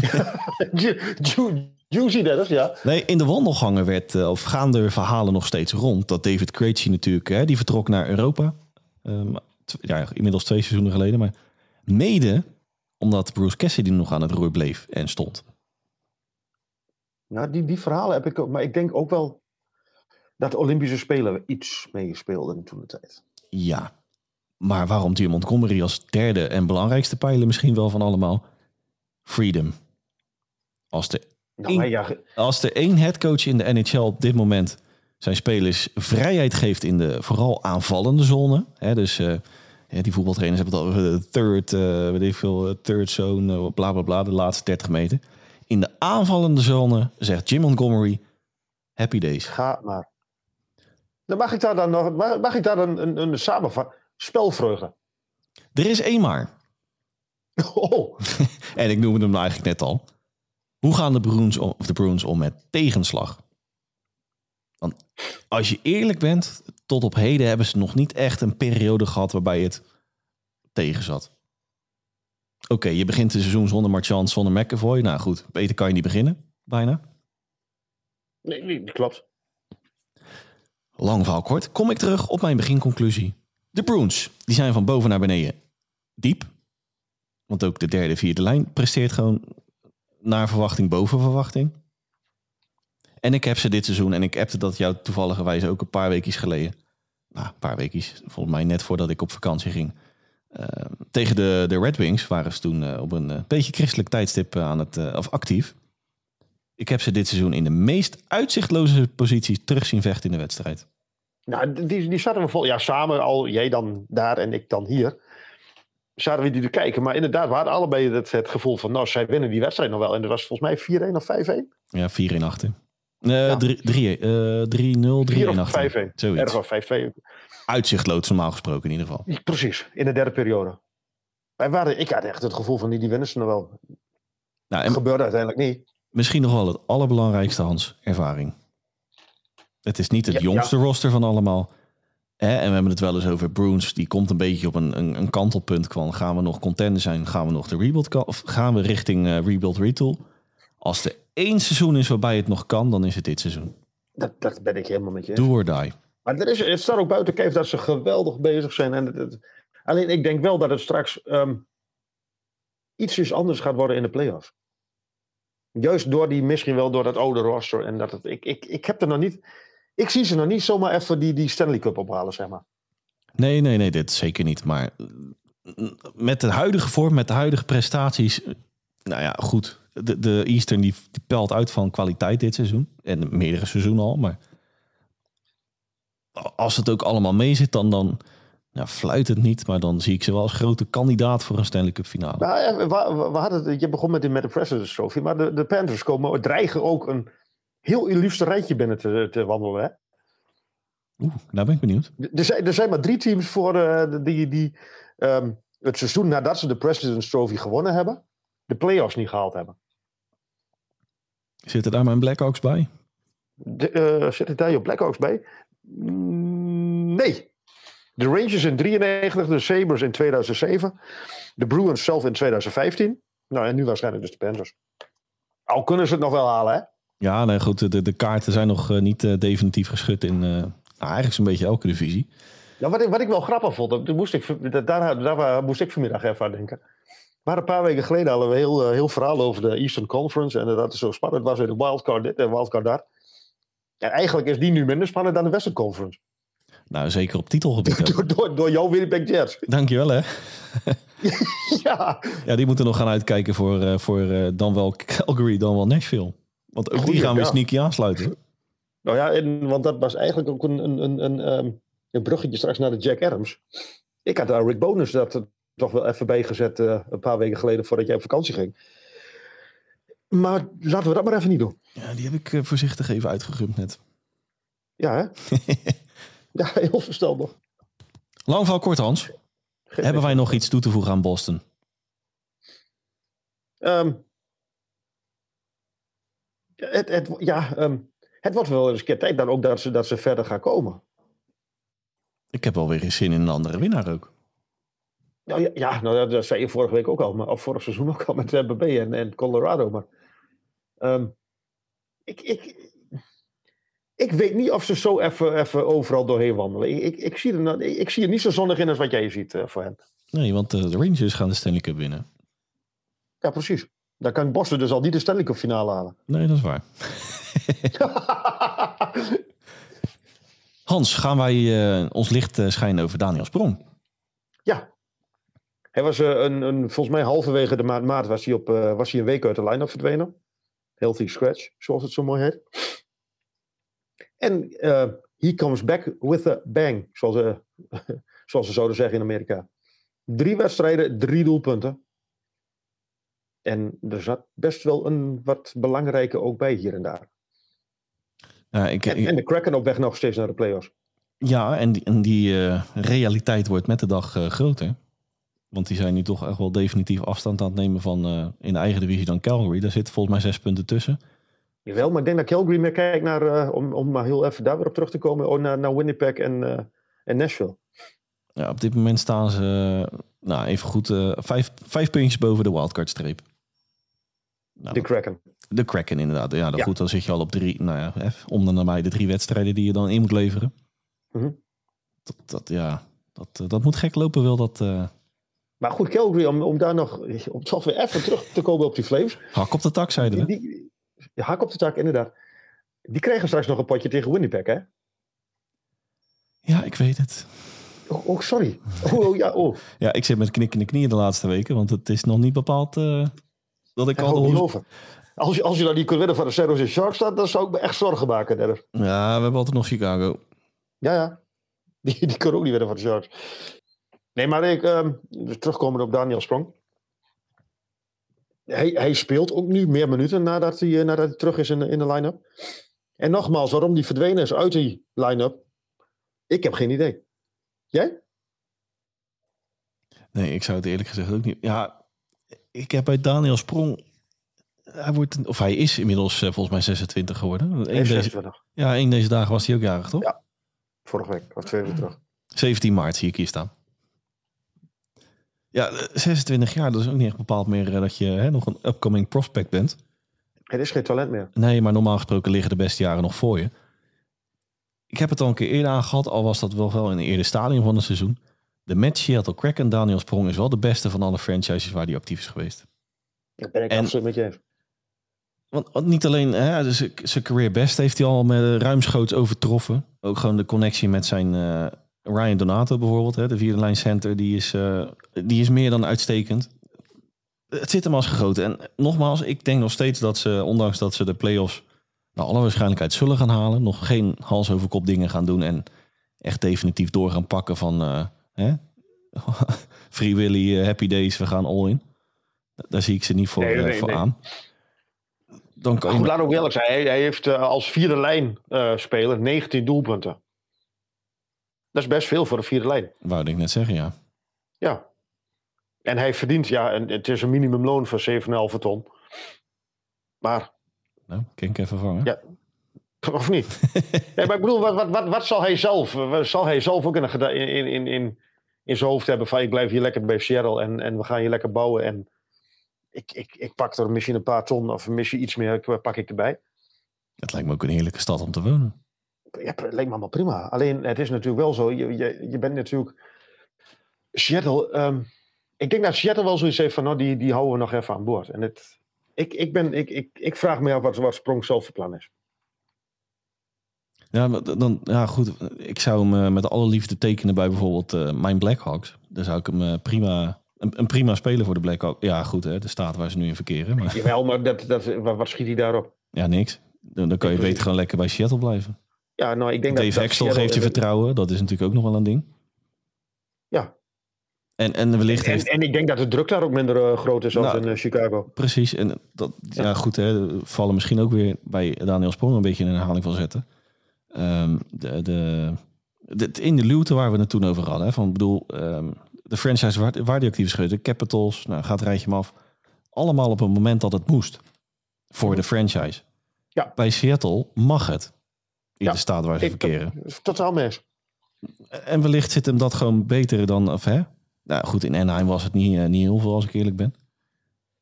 S1: *laughs*
S2: Ju- ju- Juicy Dennis, ja.
S1: Nee, in de wandelgangen werd, eh, of gaan de verhalen nog steeds rond. Dat David Krejci natuurlijk, hè, die vertrok naar Europa. Ehm, ja, inmiddels twee seizoenen geleden. Maar mede omdat Bruce Cassidy nog aan het roer bleef en stond.
S2: Nou, die, die verhalen heb ik ook. Maar ik denk ook wel dat de Olympische Spelen iets meespeelden toen de tijd.
S1: Ja, maar waarom Jim Montgomery als derde en belangrijkste pijler misschien wel van allemaal? Freedom. Als
S2: Nou, ja, ge-
S1: als er één headcoach in de NHL op dit moment zijn spelers vrijheid geeft in de vooral aanvallende zone. Hè, dus ja, die voetbaltrainers hebben het al over de third, eh weet ik veel, eh, third zone, bla bla bla, de laatste 30 meter. In de aanvallende zone zegt Jim Montgomery, happy days.
S2: ga maar. Dan mag ik daar dan nog. Mag, mag ik daar een, een, een samenvatting? Spelvreugde.
S1: Er is één maar. *laughs*
S2: Oh, *laughs*
S1: En ik noemde hem eigenlijk net al. Hoe gaan de Bruins om, of de Bruins om met tegenslag? Want als je eerlijk bent, tot op heden hebben ze nog niet echt een periode gehad waarbij het tegen zat. Oké, je begint het seizoen zonder Marchand, zonder McAvoy. Nou goed, beter kan je niet beginnen, bijna.
S2: nee, nee, dat klopt.
S1: Lang verhaal kort, kom ik terug op mijn beginconclusie. De Bruins, die zijn van boven naar beneden diep. Want ook de derde, vierde lijn presteert gewoon naar verwachting boven verwachting. En ik heb ze dit seizoen, en ik appte dat jou toevalligerwijs ook een paar weekjes geleden. Nou, een paar weekjes, volgens mij net voordat ik op vakantie ging. Tegen de, de Red Wings waren ze toen eh, op een eh, beetje christelijk tijdstip eh, aan het, of actief. Ik heb ze dit seizoen in de meest uitzichtloze posities terug zien vechten in de wedstrijd.
S2: Nou, die, die zaten we vol. Ja, samen al. Jij dan daar en ik dan hier. Zaten we die te kijken. Maar inderdaad, we hadden allebei het, het gevoel van. Nou, zij winnen die wedstrijd nog wel. En dat was volgens mij 4-1 of 5-1.
S1: Ja, 4 in achter. Eh
S2: Ja.
S1: 3 3 eh, 3-0, 3
S2: 4
S1: in
S2: of
S1: achter.
S2: 5-1.
S1: Zoiets.
S2: Ergens wel 5-2.
S1: Uitzichtloos normaal gesproken in ieder geval.
S2: Precies, in de derde periode. Wij waren, ik had echt het gevoel van die, die winnen ze nog wel.
S1: Nou,
S2: Dat
S1: en
S2: gebeurde uiteindelijk niet.
S1: misschien nog wel het allerbelangrijkste, Hans, ervaring. Het is niet het
S2: Ja,
S1: jongste roster van allemaal. Hè? En we hebben het wel eens over Bruins. Die komt een beetje op een, een, een kantelpunt. Van, gaan we nog contender zijn? Gaan we nog de rebuild? Of gaan we richting eh, rebuild retool? Als er één seizoen is waarbij het nog kan, dan is het dit seizoen.
S2: Dat, dat ben ik helemaal met je.
S1: Do or die.
S2: Maar er is, het staat ook buiten kijf dat ze geweldig bezig zijn. En het, alleen ik denk wel dat het straks ehm ietsjes anders gaat worden in de playoffs. Juist door die, misschien wel door dat oude roster. En dat het, ik, ik, ik heb er nog niet. Ik zie ze nog niet zomaar even die, die Stanley Cup ophalen, zeg maar.
S1: Nee, nee, nee, dit zeker niet. Maar met de huidige vorm, met de huidige prestaties. Nou ja, goed. De, de Eastern die, die pelt uit van kwaliteit dit seizoen. En meerdere seizoenen al. Maar als het ook allemaal mee zit, dan, dan ja, fluit het niet. Maar dan zie ik ze wel als grote kandidaat voor een Stanley Cup finale.
S2: Nou, ja, we, we, we hadden je begon met, de- met de President's Trophy. Maar de, de Panthers komen, dreigen ook een heel illustre rijtje binnen te, te wandelen. Hè?
S1: Oeh, daar ben ik benieuwd.
S2: Er zijn, er zijn maar drie teams voor eh, die, die ehm, het seizoen nadat ze de President's Trophy gewonnen hebben, de playoffs niet gehaald hebben.
S1: Zitten daar mijn Blackhawks bij?
S2: De, eh, zit er daar je Blackhawks bij? Mm, nee. De Rangers in 93, de Sabres in 2007, de Bruins zelf in 2015. Nou, en nu waarschijnlijk dus de Panthers. Al kunnen ze het nog wel halen, hè?
S1: Ja, nee, goed. De, de kaarten zijn nog eh, niet eh, definitief geschud in eh, nou, eigenlijk zo'n beetje elke divisie.
S2: Nou, wat, ik, wat ik wel grappig vond, dat moest ik, dat- daar, daar moest ik vanmiddag even aan denken. Maar een paar weken geleden hadden we heel, heel verhaal over de Eastern Conference. En dat het zo spannend was in de wildcard dit en wildcard dat. En eigenlijk is die nu minder spannend dan de Western Conference.
S1: Nou, zeker op titelgebied. *laughs*
S2: door, door, door jouw Winnipeg Jets. *laughs*
S1: Dankjewel hè.
S2: ja,
S1: Ja, die moeten nog gaan uitkijken voor, eh, voor eh, dan wel Calgary, dan wel Nashville. Want ook die gaan
S2: ja.
S1: sneaky aansluiten.
S2: nou ja, en, want dat was eigenlijk ook een, een, een, een, ehm, een bruggetje straks naar de Jack Adams. Ik had daar Rick Bonus dat er toch wel even bijgezet eh, een paar weken geleden voordat jij op vakantie ging. Maar laten we dat maar even niet doen.
S1: Ja, die heb ik eh, voorzichtig even uitgegumpt net.
S2: Ja, hè? *laughs* Ja, heel verstandig.
S1: Lang verhaal kort, Hans. Hebben wij nog iets toe te voegen aan Boston?
S2: Ehm, het, het, ja, ehm, het wordt wel eens een keer tijd dan ook dat ze, dat ze verder gaan komen.
S1: Ik heb wel weer eens zin in een andere winnaar ook.
S2: Nou, ja, ja nou, dat, dat zei je vorige week ook al, maar, of vorig seizoen ook al met Tampa Bay en, en Colorado. Maar ehm, ik, ik, ik weet niet of ze zo even, even overal doorheen wandelen. Ik, ik, ik, zie er, nou- ik, ik zie er niet zo zonnig in als wat jij ziet eh, voor hen.
S1: Nee, want eh, de Rangers gaan de Stanley Cup winnen.
S2: Ja, precies. Dan kan Boston dus al niet de Stanley Cup finale halen.
S1: Nee, dat is waar. *laughs* Hans, gaan wij eh, ons licht schijnen over Daniel Sprong?
S2: ja. Hij was een, een, volgens mij halverwege de maand maart was hij, op, was hij een week uit de line-up verdwenen. Healthy scratch, zoals het zo mooi heet. En eh he comes back with a bang, zoals, eh, *laughs* zoals ze zouden zeggen in Amerika. Drie wedstrijden, drie doelpunten. En er zat best wel een wat belangrijke ook bij hier en daar.
S1: Ja, ik,
S2: En,
S1: ik-
S2: en de Kraken op weg nog steeds naar de playoffs.
S1: ja en die, en die eh, realiteit wordt met de dag groter. Want die zijn nu toch echt wel definitief afstand aan het nemen van eh, in de eigen divisie dan Calgary. Daar zitten volgens mij zes punten tussen.
S2: Jawel, maar ik denk dat Calgary meer kijkt naar, eh, om, om maar heel even daar weer op terug te komen, oh, naar, naar Winnipeg en, eh, en Nashville.
S1: Ja, op dit moment staan ze, nou even goed, vijf, vijf puntjes boven de wildcard-streep. Nou,
S2: De Kraken.
S1: de Kraken inderdaad. Ja, dan
S2: Ja.
S1: goed, dan zit je al op drie, nou ja, om dan nabij de drie wedstrijden die je dan in moet leveren.
S2: Mhm.
S1: dat, dat, ja, dat, dat moet gek lopen, wil dat
S2: Maar goed, Calgary, om, om daar nog, om toch weer even terug te komen op die Flames.
S1: hak op de tak, zeiden
S2: Die,
S1: we.
S2: die, hak op de tak, inderdaad. Die krijgen straks nog een potje tegen Winnipeg, hè?
S1: Ja, ik weet het.
S2: Oh, oh, sorry. Oh, oh, ja, oh. *laughs*
S1: Ja, ik zit met knikkende knieën de laatste weken, want het is nog niet bepaald eh, dat ik al
S2: niet over. Als je, als je dan niet kunt winnen van de San Jose Sharks, dan, dan zou ik me echt zorgen maken. Dennis.
S1: Ja, we hebben altijd nog Chicago.
S2: Ja, ja. *laughs* Die, die kunnen ook niet winnen van de Sharks. Nee, maar ik, terugkomen op Daniel Sprong. Hij, hij speelt ook nu meer minuten nadat hij, eh, nadat hij terug is in de, in de line-up. En nogmaals, waarom die verdwenen is uit die line-up, ik heb geen idee. Jij?
S1: Nee, ik zou het eerlijk gezegd ook niet. Ja, ik heb bij Daniel Sprong. Hij, wordt, of hij is inmiddels eh, volgens mij 26 geworden. Eén deze,
S2: 26.
S1: ja, één deze dagen was hij ook jarig, toch?
S2: Ja. Vorige week, of twee weken terug.
S1: 17 maart zie ik hier staan. Ja, eh, 26 jaar, dat is ook niet echt bepaald meer eh, dat je hè, nog een upcoming prospect bent.
S2: Het is geen talent meer.
S1: Nee, maar normaal gesproken liggen de beste jaren nog voor je. Ik heb het al een keer eerder aangehad, al was dat wel wel in een eerder stadium van het seizoen. De match Seattle Kraken, Daniel Sprong, is wel de beste van alle franchises waar hij actief is geweest.
S2: Dat ben ik
S1: En-
S2: absoluut met je eens.
S1: Want niet alleen hè, dus zijn- zijn career best heeft hij al met eh, ruimschoots overtroffen. Ook gewoon de connectie met zijn eh, Ryan Donato bijvoorbeeld, hè, de vierde lijn center, die is, eh, die is meer dan uitstekend. Het zit hem als gegoten. En nogmaals, ik denk nog steeds dat ze, ondanks dat ze de play-offs naar alle waarschijnlijkheid zullen gaan halen, nog geen hals over kop dingen gaan doen en echt definitief door gaan pakken van eh, hè? *laughs* Free Willy, eh, Happy Days, we gaan all in. Daar zie ik ze niet voor,
S2: Nee, nee,
S1: voor
S2: nee.
S1: aan. Dan kan
S2: Maar
S1: je
S2: goed, laat ook eerlijk zijn. Hij, hij heeft als vierde lijn eh, speler 19 doelpunten. Dat is best veel voor de vierde lijn.
S1: Wou ik net zeggen, ja.
S2: Ja. En hij verdient, ja, en het is een minimumloon van 7,5 ton. Maar,
S1: Nou, kan ik even vangen.
S2: Ja. *laughs* of niet? nee, maar ik bedoel, wat, wat, wat, wat zal hij zelf? eh, Zal hij zelf ook in, een geda- in, in, in, in, zijn hoofd hebben van ik blijf hier lekker bij Seattle en, en we gaan hier lekker bouwen en ik, ik, ik pak er misschien een paar ton of misschien iets meer pak ik erbij.
S1: Het lijkt me ook een heerlijke stad om te wonen.
S2: Ja, het lijkt me allemaal prima. Alleen, het is natuurlijk wel zo. Je, je, je bent natuurlijk. Seattle. ehm, ik denk dat Seattle wel zoiets heeft van. Nou, die, die houden we nog even aan boord. En het, ik, ik, ben, ik, ik, ik vraag me af wat, wat Sprong zelf van plan is.
S1: Ja, dan, ja, goed. Ik zou hem eh, met alle liefde tekenen bij bijvoorbeeld eh, mijn Blackhawks. Dan zou ik hem eh, prima, een, een prima speler voor de Blackhawks. Ja, goed, hè, de staat waar ze nu in verkeren. Maar
S2: Jawel, maar dat, dat, wat, wat schiet hij daarop?
S1: ja, niks. Dan, dan kan je beter gewoon lekker bij Seattle blijven.
S2: Ja, nou, ik denk dat.
S1: Dave
S2: dat Seattle-
S1: geeft je vertrouwen. Dat is natuurlijk ook nog wel een ding.
S2: Ja.
S1: En, en wellicht
S2: En,
S1: heeft...
S2: en ik denk dat de druk daar ook minder eh, groot is dan
S1: Nou,
S2: in eh, Chicago.
S1: Precies. En dat, ja, goed, hè, vallen misschien ook weer bij Daniel Sprong een beetje een herhaling van zetten. Ehm, de, de dit- in de luwte waar we het toen over hadden. Hè, van, bedoel, ehm, de franchise waar, waar die actief is geweest, de Capitals, nou, gaat rijtje maar af. Allemaal op een moment dat het moest. Voor de franchise.
S2: Ja.
S1: Bij Seattle mag het. In
S2: Ja,
S1: de staat waar ze
S2: Ik-
S1: verkeren.
S2: Totaal mis.
S1: En wellicht zit hem dat gewoon beter dan... Of, hè? Nou goed, in Anaheim was het niet, eh, niet heel veel als ik eerlijk ben.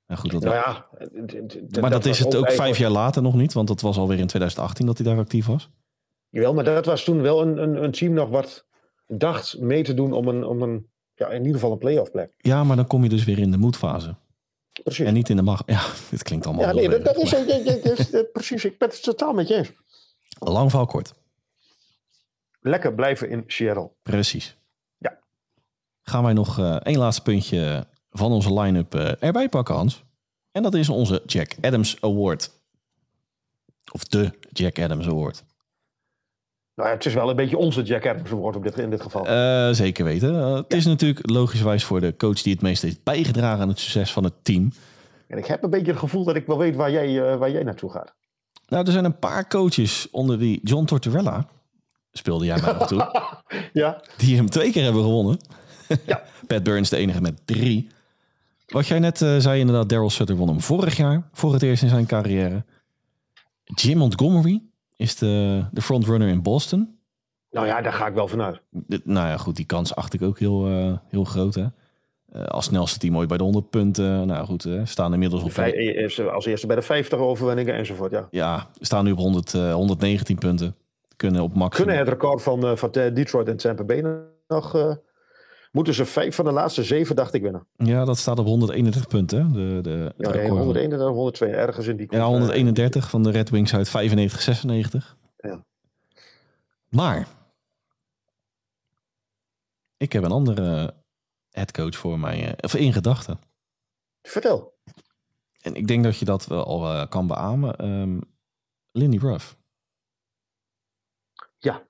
S1: Nou goed, dat
S2: Nou ja,
S1: maar dat, is het ook vijf jaar later nog niet. Want dat was alweer in 2018 dat hij daar actief was.
S2: Jawel, maar dat was toen wel een, een, een team nog wat dacht mee te doen om een, om een ja, in ieder geval een playoff plek.
S1: Ja, maar dan kom je dus weer in de moedfase.
S2: Precies.
S1: En niet in de macht. Ja, *laughs* dit klinkt allemaal
S2: ja, nee, dat, is, precies. Ik ben het totaal met je eens.
S1: Maar Lang verhaal kort.
S2: Lekker blijven in Seattle.
S1: Precies.
S2: Ja.
S1: Gaan wij nog eh één laatste puntje van onze line-up eh, erbij pakken, Hans. En dat is onze Jack Adams Award. Of de Jack Adams Award.
S2: Nou ja, het is wel een beetje onze Jack Adams woord op dit, in dit geval.
S1: Eh, zeker weten. Het is natuurlijk logischwijs voor de coach die het meest heeft bijgedragen aan het succes van het team.
S2: en ik heb een beetje het gevoel dat ik wel weet waar jij, eh, waar jij naartoe gaat.
S1: Nou, er zijn een paar coaches onder wie John Tortorella, speelde jij mij nog toe, *laughs*
S2: Ja,
S1: die hem twee keer hebben gewonnen.
S2: Ja. *laughs*
S1: Pat Burns de enige met drie. Wat jij net eh, zei inderdaad, Daryl Sutter won hem vorig jaar, voor het eerst in zijn carrière. Jim Montgomery is de, de frontrunner in Boston.
S2: nou ja, daar ga ik wel vanuit.
S1: De- nou ja, goed, die kans acht ik ook heel, eh, heel groot. Hè? Eh, als snelste team ooit bij de 100 punten. Nou goed, eh, staan inmiddels op...
S2: Vij- eerst, Als eerste bij de 50 overwinningen enzovoort. Ja.
S1: Ja, staan nu op 100, eh, 119 punten. Kunnen op maximum.
S2: Kunnen het record van, eh, van eh, Detroit en Tampa Bay nog... eh, moeten ze vijf van de laatste zeven, dacht ik, winnen.
S1: Ja, dat staat op 131 punten. De, de,
S2: Ja. 101 en 102 ergens in die...
S1: Ja, 131 van de Red Wings uit 95, 96.
S2: Ja.
S1: Maar ik heb een andere headcoach voor mij, eh, of in gedachten.
S2: Vertel.
S1: En ik denk dat je dat wel al eh, kan beamen. Ehm Lindy Ruff.
S2: Ja.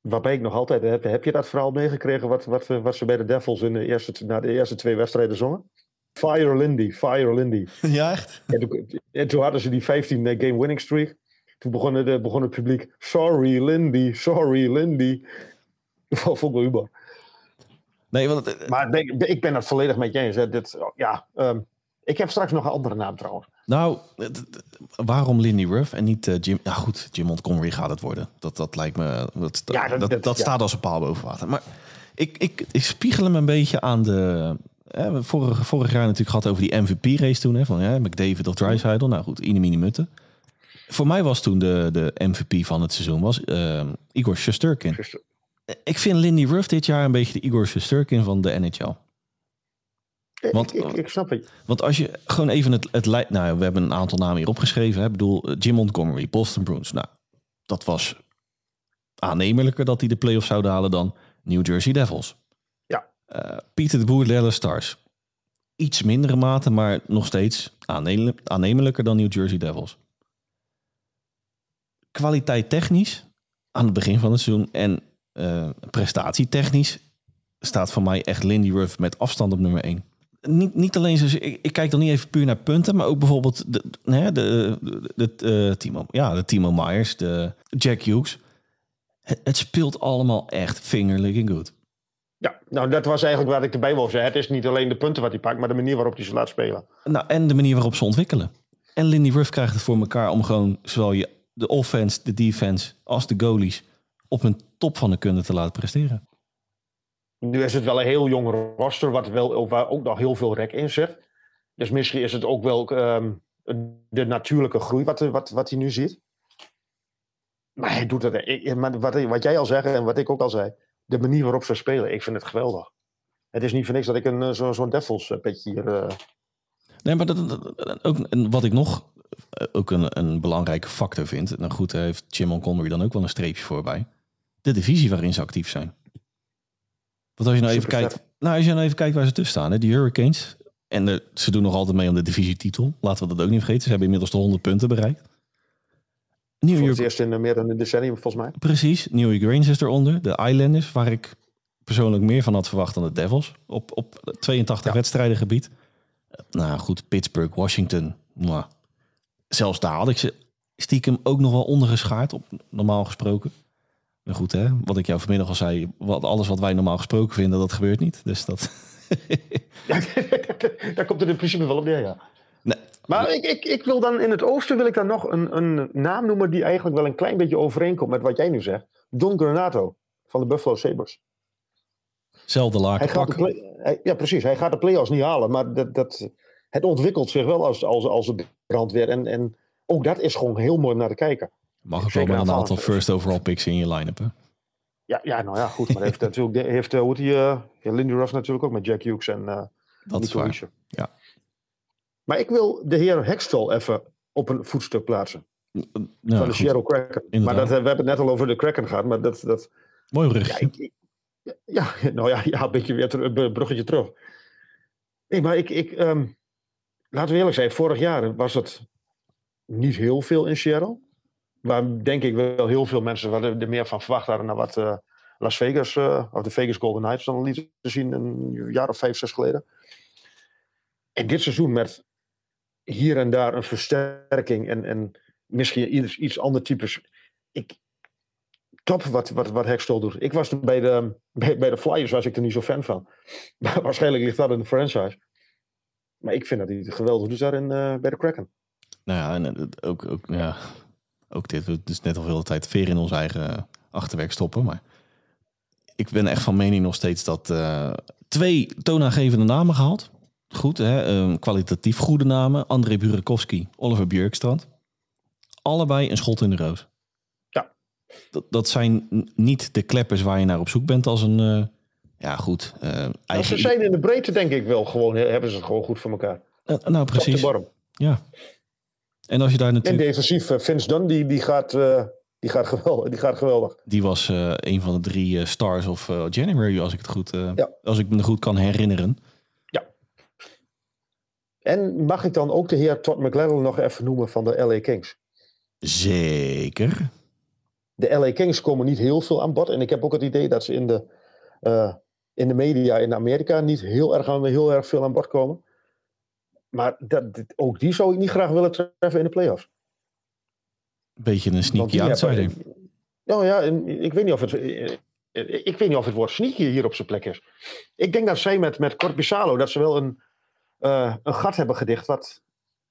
S2: Waarbij ik nog altijd heb, heb je dat verhaal meegekregen wat, wat, wat ze bij de Devils in de eerste, na de eerste twee wedstrijden zongen? Fire Lindy, Fire Lindy. *laughs*
S1: Ja, echt?
S2: En toen, en toen hadden ze die 15 game winning streak. Toen begon, de, begon het publiek, sorry Lindy, sorry Lindy. *laughs* Vond ik wel.
S1: Nee, want het-
S2: Maar ik ben het volledig met je eens. hè. Dit, ja, ehm, ik heb straks nog een andere naam trouwens.
S1: nou, waarom Lindy Ruff en niet eh, Jim? Ja, goed, Jim Montgomery gaat het worden. Dat, dat lijkt me. Dat,
S2: Ja,
S1: dat,
S2: dat-
S1: dat,
S2: dat- ja.
S1: staat als een paal boven water. Maar ik, ik, ik spiegel hem een beetje aan de. Hè, vorig, vorig jaar natuurlijk gehad over die MVP-race toen. Hè, van ja, McDavid of Drysdale. Nou goed, Inemine Mutten. Voor mij was toen de, de MVP van het seizoen was, eh, Igor Shesterkin. Ik vind Lindy Ruff dit jaar een beetje de Igor Shesterkin van de NHL.
S2: eh,
S1: Want-
S2: ik, ik, ik snap het.
S1: Want als je gewoon even het, het lijkt. Nou, we hebben een aantal namen hier opgeschreven. Hè. Ik bedoel, eh, Jim Montgomery, Boston Bruins. Nou, dat was aannemelijker dat die de playoffs zouden halen dan New Jersey Devils.
S2: Ja.
S1: Eh, Pieter de Boer, Dallas Stars. Iets mindere mate, maar nog steeds aanneme- aannemelijker dan New Jersey Devils. Kwaliteit technisch aan het begin van het seizoen en eh prestatietechnisch staat voor mij echt Lindy Ruff met afstand op nummer 1 niet, niet alleen zo, ik, ik kijk dan niet even puur naar punten, maar ook bijvoorbeeld de, de, de, de, de, eh, Timo, ja, de Timo Myers, de Jack Hughes. Het, het speelt allemaal echt fingerlicking goed.
S2: Ja, nou dat was eigenlijk wat ik erbij wil zeggen. Het is niet alleen de punten wat hij pakt, maar de manier waarop hij ze laat spelen.
S1: Nou, en de manier waarop ze ontwikkelen. En Lindy Ruff krijgt het voor elkaar om gewoon zowel je, de offense, de defense als de goalies op hun top van de kunde te laten presteren.
S2: Nu is het wel een heel jong roster, wat wel, waar ook nog heel veel rek in zit. Dus misschien is het ook wel ehm, de natuurlijke groei wat, wat, wat hij nu ziet. Maar hij doet maar Wat, wat jij al zegt en wat ik ook al zei. De manier waarop ze spelen, ik vind het geweldig. Het is niet voor niks dat ik een, eh, zo- zo'n Devils eh, petje hier... eh,
S1: Nee, maar dat, dat- dat- ook, en wat ik nog ook een, een belangrijke factor vind. Nou goed, daar heeft Jim Montgomery dan ook wel een streepje voorbij. De divisie waarin ze actief zijn. Want als je nou even kijkt, nou, als je nou even kijkt waar ze tussen staan, hè, die Hurricanes. En de- ze doen nog altijd mee om de divisietitel. Laten we dat ook niet vergeten. Ze hebben inmiddels de 100 punten bereikt. New
S2: voor het
S1: York,
S2: eerst in eh, meer dan een decennium, volgens mij.
S1: precies. New York Rangers eronder. De Islanders, waar ik persoonlijk meer van had verwacht dan de Devils. Op, op 82
S2: Ja.
S1: wedstrijden gebied. Nou goed, Pittsburgh, Washington. Nou, zelfs daar had ik ze stiekem ook nog wel ondergeschaard, op, normaal gesproken. Nou goed, hè, wat ik jou vanmiddag al zei, wat, alles wat wij normaal gesproken vinden, dat gebeurt niet. Dus dat... *laughs*
S2: Ja, *laughs* daar komt het in principe wel op neer, ja.
S1: Nee.
S2: Maar ik, ik, ik wil dan in het oosten wil ik dan nog een, een naam noemen die eigenlijk wel een klein beetje overeenkomt met wat jij nu zegt. Don Granato van de Buffalo Sabres.
S1: Zelfde laken pakken.
S2: play, hij- ja, precies. Hij gaat de play-offs niet halen, maar dat, dat, het ontwikkelt zich wel als, als, als een brandweer. En, en ook dat is gewoon heel mooi om naar te kijken.
S1: Mag ook wel met een aantal first overall picks in je line-up. Hè?
S2: Ja, ja, nou ja, goed. Maar heeft natuurlijk, heeft, eh, hoe die, eh, ja, Lindy Ruff natuurlijk ook met Jack Hughes en eh
S1: Dat is waar. Ja.
S2: Maar ik wil de heer Hextall even op een voetstuk plaatsen.
S1: Nou,
S2: van de. Seattle Kraken.
S1: Inderdaad.
S2: Maar dat, eh, we hebben het net al over de Kraken gehad. Maar dat, dat,
S1: Mooi
S2: ja, ik, ik- ja, nou ja, ja, een beetje weer ter- een bruggetje terug. Nee, maar ik, ik ehm, laten we eerlijk zijn, vorig jaar was het niet heel veel in Seattle. Waar denk ik wel heel veel mensen wat er er meer van verwacht hadden naar wat eh, Las Vegas, eh, of de Vegas Golden Knights dan lieten zien een jaar of vijf, zes geleden. En dit seizoen met hier en daar een versterking en, en misschien iets, iets ander types. Ik, top wat, wat, wat Hextall doet. Ik was bij de, bij, de Flyers was ik er niet zo fan van. *laughs* Maar waarschijnlijk ligt dat in de franchise. Maar ik vind dat hij geweldig doet daar in, eh, bij de Kraken.
S1: Nou ja, en ook, ook, ja, ook dit. We dus net al veel tijd veer in ons eigen achterwerk stoppen. Maar ik ben echt van mening nog steeds dat eh, twee toonaangevende namen gehaald. Goed, hè? eh, kwalitatief goede namen. André Burakovsky, Oliver Björkstrand. Allebei een schot in de roos.
S2: Ja.
S1: Dat, dat zijn niet de kleppers waar je naar op zoek bent als een... eh, ja, goed.
S2: Nou,
S1: eigen...
S2: ze zijn in de breedte denk ik wel gewoon, hebben ze het gewoon goed voor elkaar.
S1: Nou, precies. Ja. En als je daar
S2: En
S1: natuurlijk...
S2: defensief, eh, Vince Dunn, die, die, gaat, eh, die, gaat geweldig, die gaat geweldig.
S1: Die was eh, een van de drie stars of eh, January, als ik het goed,
S2: Ja.
S1: als ik me goed kan herinneren.
S2: En mag ik dan ook de heer Todd McLaren nog even noemen van de LA Kings?
S1: Zeker.
S2: De LA Kings komen niet heel veel aan bod. En ik heb ook het idee dat ze in de, in de media in Amerika niet heel erg, aan, heel erg veel aan bod komen. Maar dat, ook die zou ik niet graag willen treffen in de playoffs.
S1: Beetje een sneaky outsider.
S2: Nou ja, ik weet niet of het. eh, Ik weet niet of het woord sneaky hier op zijn plek is. Ik denk dat zij met, met Corpusalo dat ze wel een, eh, een gat hebben gedicht. Wat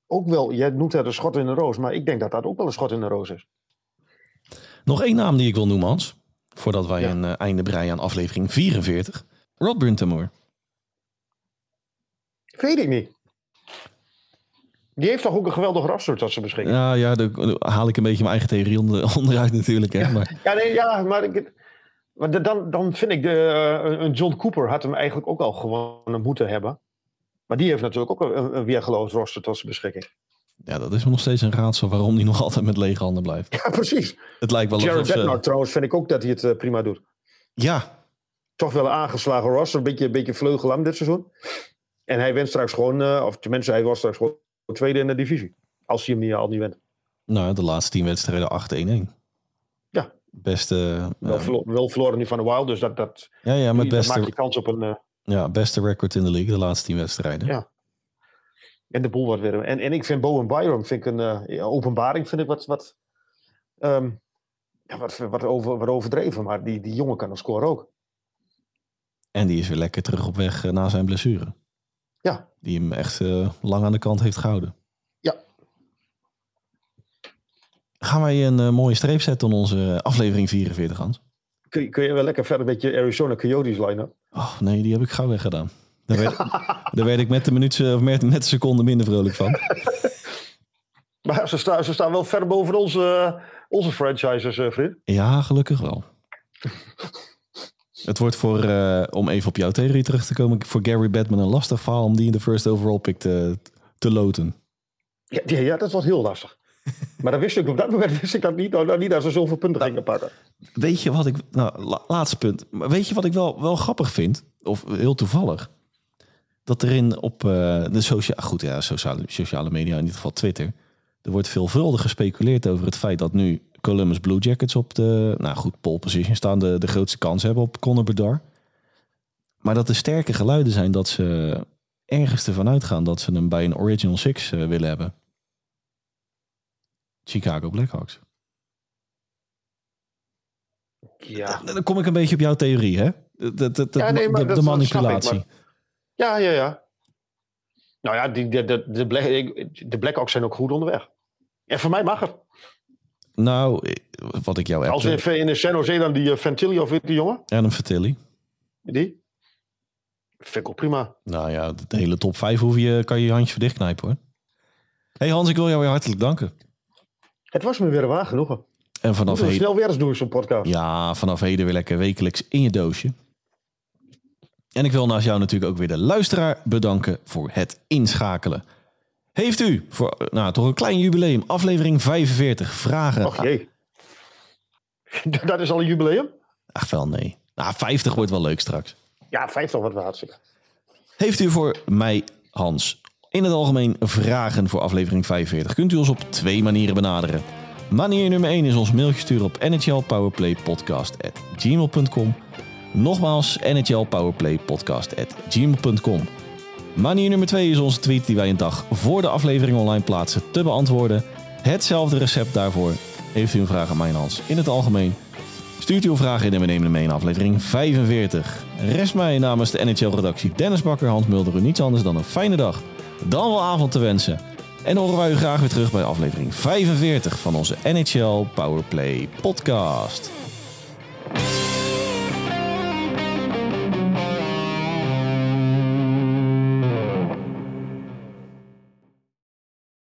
S2: ook wel, jij noemt het een schot in de roos, maar ik denk dat dat ook wel een schot in de roos is.
S1: Nog één naam die ik wil noemen, Hans. Voordat wij
S2: Ja.
S1: een eh, einde breien aan aflevering 44. Rod Bruntamore.
S2: Weet ik niet. Die heeft toch ook een geweldig roster tot zijn beschikking.
S1: Ja, ja, daar haal ik een beetje mijn eigen theorie onder, *laughs* onderuit natuurlijk. Hè. Maar
S2: Ja, nee, ja maar, ik, maar de- dan, dan vind ik, de, eh, een John Cooper had hem eigenlijk ook al gewoon moeten hebben. Maar die heeft natuurlijk ook een, een weergeloos roster tot zijn beschikking.
S1: ja, dat is me nog steeds een raadsel waarom hij nog *laughs* altijd met lege handen blijft.
S2: Ja, precies.
S1: Het lijkt wel
S2: Jared
S1: alsof ze...
S2: Bednar trouwens vind ik ook dat hij het eh, prima doet.
S1: Ja,
S2: Toch wel een aangeslagen roster, een beetje, een beetje vleugelam dit seizoen. En hij wint straks gewoon, eh, of tenminste hij was straks gewoon tweede in de divisie. Als hij hem niet, al niet wint.
S1: nou, de laatste tien wedstrijden 8-1-1.
S2: Ja.
S1: Beste...
S2: Wel, verlo- wel verloren nu van de Wild, dus dat, dat,
S1: ja, ja, met beste...
S2: maakt je kans op een... eh,
S1: Ja, beste record in de league de laatste tien wedstrijden.
S2: Ja. En de boel wordt weer. En, en ik vind Bowen Byram vind ik een eh, openbaring, vind ik wat, wat, ehm, ja, wat, wat, over, wat overdreven. Maar die, die jongen kan dan scoren ook.
S1: En die is weer lekker terug op weg eh, na zijn blessure.
S2: Ja.
S1: Die hem echt eh, lang aan de kant heeft gehouden.
S2: Ja.
S1: Gaan wij een eh, mooie streep zetten aan onze aflevering 44, Hans?
S2: Kun, je- kun je wel lekker verder met je Arizona Coyotes line-up?
S1: Oh, nee, die heb ik gauw weggedaan. Daar werd, *laughs* daar werd ik met de, minuut, of met, met de seconde minder vrolijk van. *laughs*
S2: Maar ze, staan ze staan wel ver boven onze, onze franchises, eh, vriend.
S1: Ja, gelukkig wel. *laughs* Het wordt voor, eh, om even op jouw theorie terug te komen, voor Gary Batman een lastig verhaal om die in de first overall pick te, te loten.
S2: Ja, ja, dat wordt heel lastig. *laughs* Maar dat wist ik op dat moment wist ik dat niet. Nou, nou, niet dat ze zoveel punten gingen pakken.
S1: Weet je wat ik. Nou, la- laatste punt. Maar weet je wat ik wel, wel grappig vind? Of heel toevallig. Dat erin op eh, de sociale. Goed, ja, sociale, sociale media, in ieder geval Twitter. Er wordt veelvuldig gespeculeerd over het feit dat nu Columbus Blue Jackets op de. Nou goed, pole position staan. De, de grootste kans hebben op Conor Bedard. Maar dat er sterke geluiden zijn dat ze ergens ervan uitgaan dat ze hem bij een Original Six eh, willen hebben. Chicago Blackhawks.
S2: Ja.
S1: Dan kom ik een beetje op jouw theorie, hè? De, de, de,
S2: Ja, nee,
S1: de- de
S2: ik,
S1: manipulatie.
S2: maar- Ja, ja, ja. Nou ja, die, de, de, de, Black, de Blackhawks zijn ook goed onderweg. En voor mij mag het.
S1: Nou, eh, wat ik jou
S2: Als
S1: heb...
S2: in, in de San Jose dan die uh, Ventilli of die jongen?
S1: Adam Vertilli.
S2: Die? Vind ik ook prima.
S1: Nou ja, de hele top 5 hoef je, kan je je handje voor dichtknijpen, hoor. hey Hans, ik wil jou weer hartelijk danken.
S2: Het was me weer een waar genoegen.
S1: En vanaf heden...
S2: snel weer eens doen, zo'n podcast.
S1: Ja, vanaf heden weer lekker wekelijks in je doosje. En ik wil naast jou natuurlijk ook weer de luisteraar bedanken voor het inschakelen. Heeft u voor nou, toch een klein jubileum, aflevering 45, vragen?
S2: Och jee. *laughs* Dat is al een jubileum?
S1: Ach wel, nee. Nou, 50 wordt wel leuk straks.
S2: Ja, 50 wat waard.
S1: Heeft u voor mij, Hans, in het algemeen vragen voor aflevering 45? Kunt u ons op twee manieren benaderen. Manier nummer 1 is ons mailtje sturen op nhlpowerplaypodcast.gmail.com Nogmaals, nhlpowerplaypodcast.gmail.com Manier nummer 2 is onze tweet die wij een dag voor de aflevering online plaatsen te beantwoorden. Hetzelfde recept daarvoor. Heeft u een vraag aan mij en Hans in het algemeen? Stuurt uw vragen in en we nemen hem mee in aflevering 45. Rest mij namens de NHL-redactie Dennis Bakker, Hans Mulder u niets anders dan een fijne dag, dan wel avond te wensen. En horen wij u graag weer terug bij aflevering 45 van onze NHL Powerplay podcast.